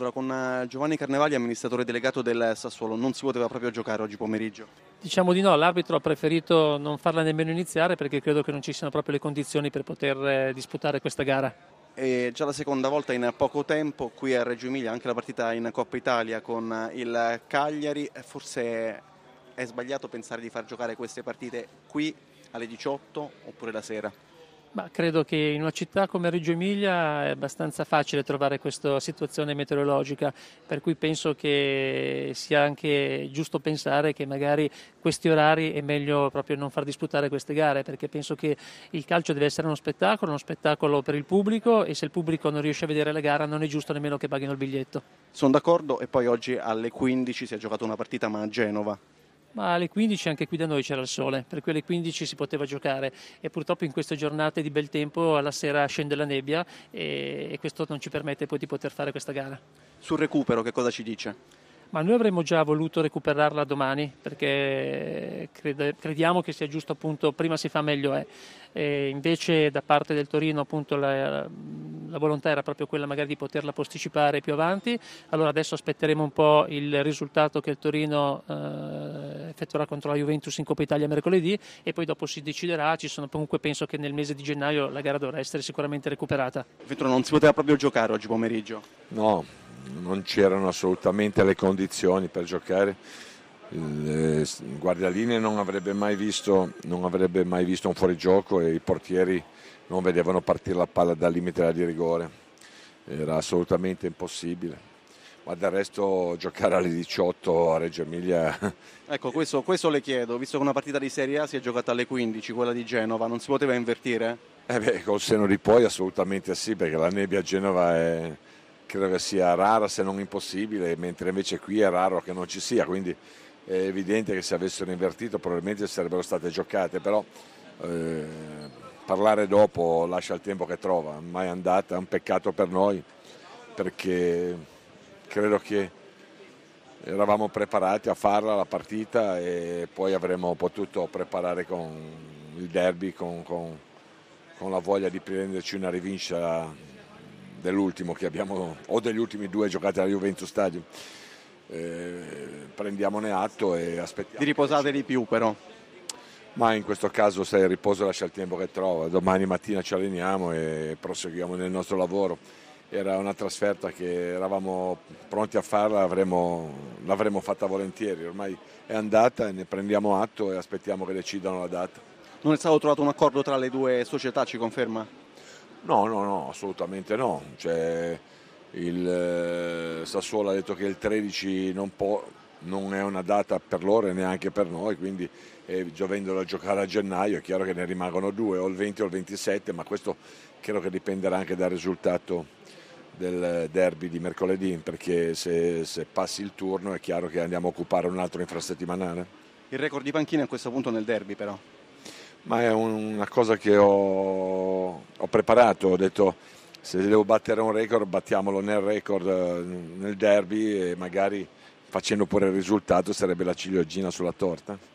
Allora, con eh, Giovanni Carnevali, amministratore delegato del Sassuolo, non si poteva proprio giocare oggi pomeriggio? Diciamo di no, l'arbitro ha preferito non farla nemmeno iniziare perché credo che non ci siano proprio le condizioni per poter eh, disputare questa gara. È già la seconda volta in poco tempo qui a Reggio Emilia, anche la partita in Coppa Italia con il Cagliari. Forse è sbagliato pensare di far giocare queste partite qui alle 18 oppure la sera? Ma credo che in una città come Reggio Emilia è abbastanza facile trovare questa situazione meteorologica, per cui penso che sia anche giusto pensare che magari questi orari è meglio proprio non far disputare queste gare, perché penso che il calcio deve essere uno spettacolo, uno spettacolo per il pubblico e se il pubblico non riesce a vedere la gara non è giusto nemmeno che paghino il biglietto. Sono d'accordo e poi oggi alle 15 si è giocato una partita ma a Genova ma alle 15 anche qui da noi c'era il sole, per cui alle 15 si poteva giocare e purtroppo in queste giornate di bel tempo alla sera scende la nebbia e, e questo non ci permette poi di poter fare questa gara. Sul recupero che cosa ci dice? Ma noi avremmo già voluto recuperarla domani perché crediamo che sia giusto appunto prima si fa meglio è. E invece da parte del Torino appunto la, la, volontà era proprio quella magari di poterla posticipare più avanti. Allora adesso aspetteremo un po' il risultato che il Torino eh, effettuerà contro la Juventus in Coppa Italia mercoledì e poi dopo si deciderà. Ci sono comunque penso che nel mese di gennaio la gara dovrà essere sicuramente recuperata. Vittorio non si poteva proprio giocare oggi pomeriggio? No, non c'erano assolutamente le condizioni per giocare. Il guardialine non avrebbe, mai visto, non avrebbe mai visto un fuorigioco e i portieri non vedevano partire la palla dal limite di rigore. Era assolutamente impossibile. Ma del resto giocare alle 18 a Reggio Emilia. Ecco, questo, questo le chiedo, visto che una partita di Serie A si è giocata alle 15, quella di Genova, non si poteva invertire? Eh beh, col seno di poi assolutamente sì, perché la nebbia a Genova è, credo che sia rara se non impossibile, mentre invece qui è raro che non ci sia, quindi è evidente che se avessero invertito probabilmente sarebbero state giocate, però eh, parlare dopo lascia il tempo che trova, mai andata, è un peccato per noi perché credo che eravamo preparati a farla la partita e poi avremmo potuto preparare con il derby, con, con, con la voglia di prenderci una rivincita dell'ultimo che abbiamo, o degli ultimi due giocati alla Juventus Stadium. Eh, prendiamone atto e aspettiamo. Di riposate di più però. Ma in questo caso se il riposo lascia il tempo che trova, domani mattina ci alleniamo e proseguiamo nel nostro lavoro. Era una trasferta che eravamo pronti a farla, avremmo, l'avremmo fatta volentieri, ormai è andata e ne prendiamo atto e aspettiamo che decidano la data. Non è stato trovato un accordo tra le due società, ci conferma? No, no, no, assolutamente no. Cioè, il eh, Sassuolo ha detto che il 13 non, può, non, è una data per loro e neanche per noi, quindi eh, giovendolo a giocare a gennaio è chiaro che ne rimangono due, o il 20 o il 27, ma questo credo che dipenderà anche dal risultato del derby di mercoledì, perché se, se passi il turno è chiaro che andiamo a occupare un altro infrasettimanale. Il record di panchina a questo punto nel derby però? Ma è una cosa che ho, ho preparato, ho detto se devo battere un record battiamolo nel record eh, nel derby e magari facendo pure il risultato sarebbe la ciliegina sulla torta.